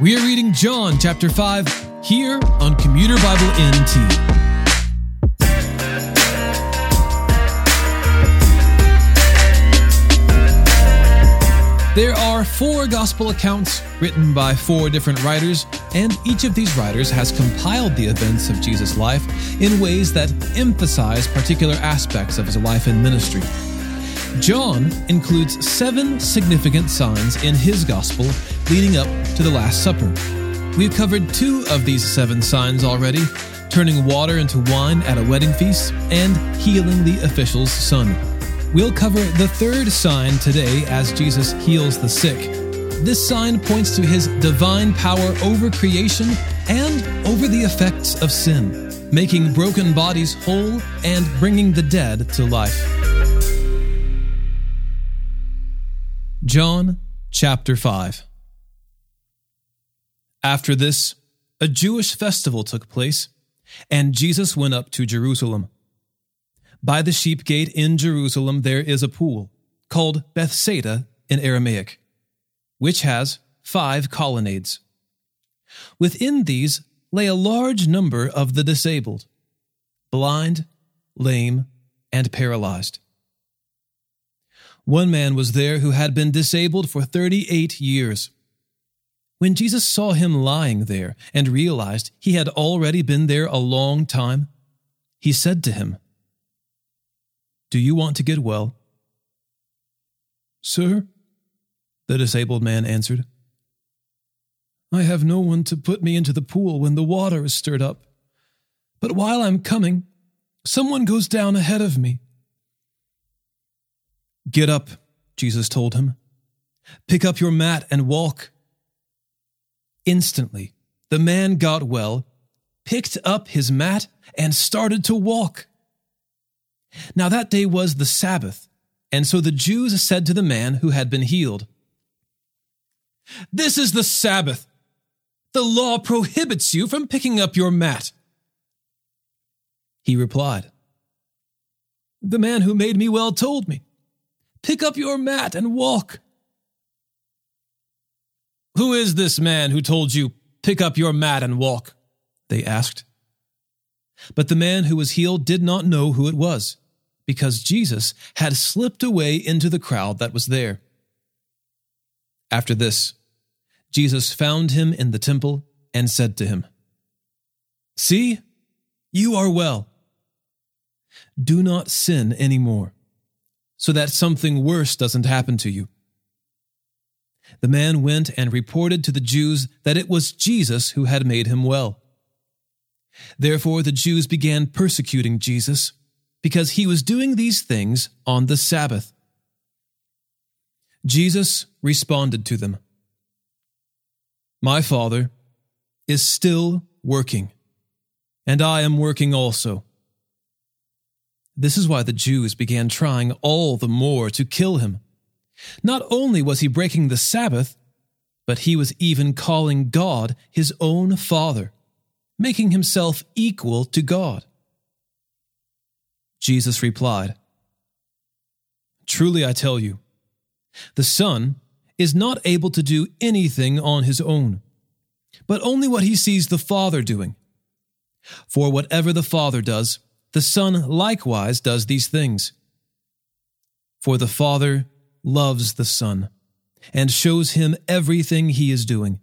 We are reading John chapter 5 here on Commuter Bible NT. There are four gospel accounts written by four different writers, and each of these writers has compiled the events of Jesus' life in ways that emphasize particular aspects of his life and ministry. John includes seven significant signs in his gospel leading up to the Last Supper. We've covered two of these seven signs already turning water into wine at a wedding feast and healing the official's son. We'll cover the third sign today as Jesus heals the sick. This sign points to his divine power over creation and over the effects of sin, making broken bodies whole and bringing the dead to life. John chapter 5 After this, a Jewish festival took place, and Jesus went up to Jerusalem. By the sheep gate in Jerusalem there is a pool, called Bethesda in Aramaic, which has five colonnades. Within these lay a large number of the disabled, blind, lame, and paralyzed. One man was there who had been disabled for 38 years. When Jesus saw him lying there and realized he had already been there a long time, he said to him, Do you want to get well? Sir, the disabled man answered, I have no one to put me into the pool when the water is stirred up. But while I'm coming, someone goes down ahead of me. Get up, Jesus told him. Pick up your mat and walk. Instantly, the man got well, picked up his mat, and started to walk. Now that day was the Sabbath, and so the Jews said to the man who had been healed, This is the Sabbath. The law prohibits you from picking up your mat. He replied, The man who made me well told me. Pick up your mat and walk. Who is this man who told you, Pick up your mat and walk? They asked. But the man who was healed did not know who it was, because Jesus had slipped away into the crowd that was there. After this, Jesus found him in the temple and said to him, See, you are well. Do not sin any more so that something worse doesn't happen to you. The man went and reported to the Jews that it was Jesus who had made him well. Therefore, the Jews began persecuting Jesus because he was doing these things on the Sabbath. Jesus responded to them My Father is still working, and I am working also. This is why the Jews began trying all the more to kill him. Not only was he breaking the Sabbath, but he was even calling God his own Father, making himself equal to God. Jesus replied, Truly I tell you, the Son is not able to do anything on his own, but only what he sees the Father doing. For whatever the Father does, the Son likewise does these things. For the Father loves the Son and shows him everything he is doing.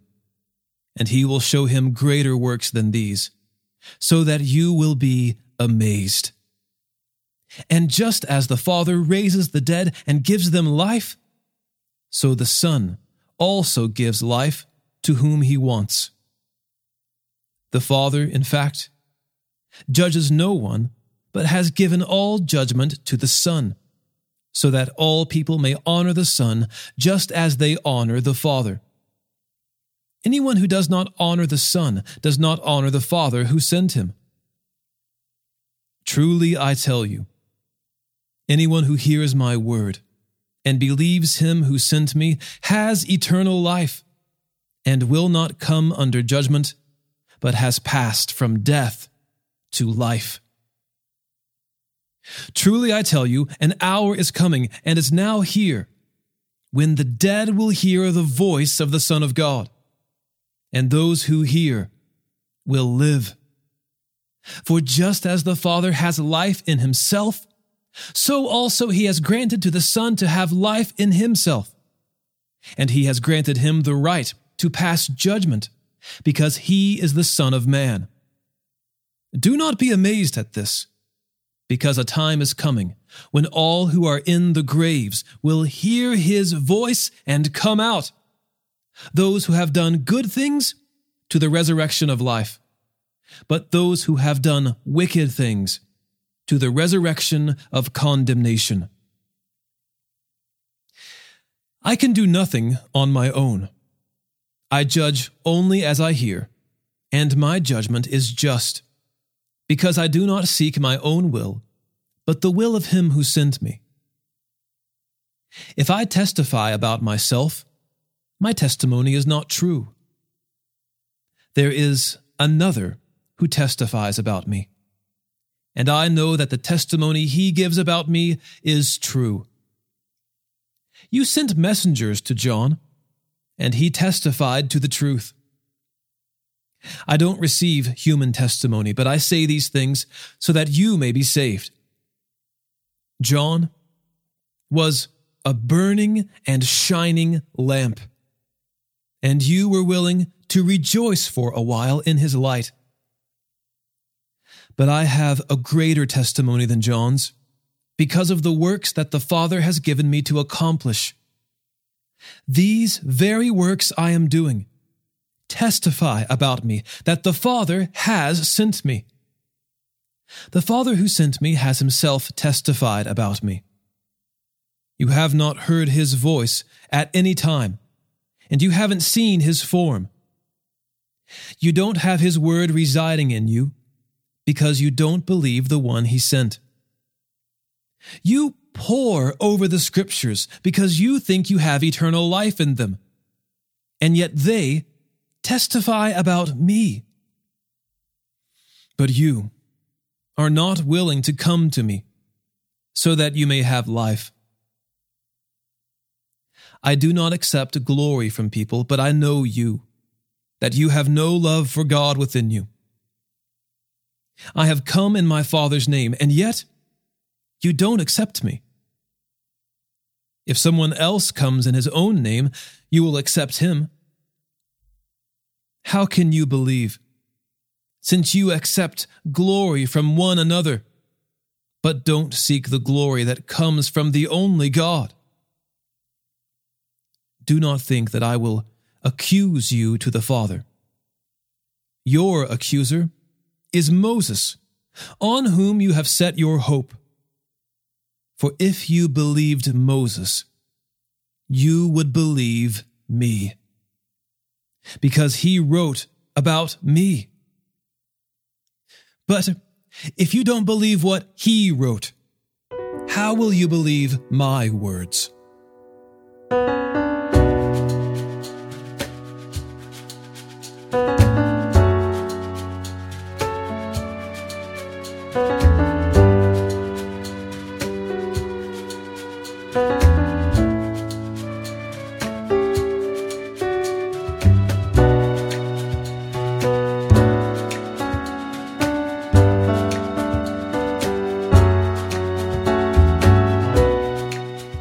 And he will show him greater works than these, so that you will be amazed. And just as the Father raises the dead and gives them life, so the Son also gives life to whom he wants. The Father, in fact, judges no one but has given all judgment to the Son, so that all people may honor the Son just as they honor the Father. Anyone who does not honor the Son does not honor the Father who sent him. Truly I tell you, anyone who hears my word and believes him who sent me has eternal life and will not come under judgment, but has passed from death to life. Truly I tell you, an hour is coming and is now here when the dead will hear the voice of the Son of God, and those who hear will live. For just as the Father has life in himself, so also he has granted to the Son to have life in himself. And he has granted him the right to pass judgment, because he is the Son of Man. Do not be amazed at this, because a time is coming when all who are in the graves will hear his voice and come out. Those who have done good things to the resurrection of life, but those who have done wicked things to the resurrection of condemnation. I can do nothing on my own. I judge only as I hear, and my judgment is just, because I do not seek my own will, but the will of him who sent me. If I testify about myself, my testimony is not true. There is another who testifies about me, and I know that the testimony he gives about me is true. You sent messengers to John, and he testified to the truth. I don't receive human testimony, but I say these things so that you may be saved. John was a burning and shining lamp and you were willing to rejoice for a while in his light. But I have a greater testimony than John's, because of the works that the Father has given me to accomplish. These very works I am doing testify about me that the Father has sent me. The Father who sent me has himself testified about me. You have not heard his voice at any time and you haven't seen his form. You don't have his word residing in you because you don't believe the one he sent. You pore over the scriptures because you think you have eternal life in them, and yet they testify about me. But you are not willing to come to me so that you may have life. I do not accept glory from people, but I know you, that you have no love for God within you. I have come in my Father's name, and yet you don't accept me. If someone else comes in his own name, you will accept him. How can you believe, since you accept glory from one another, but don't seek the glory that comes from the only God? do not think that I will accuse you to the Father. Your accuser is Moses, on whom you have set your hope. For if you believed Moses, you would believe me, because he wrote about me. But if you don't believe what he wrote, how will you believe my words?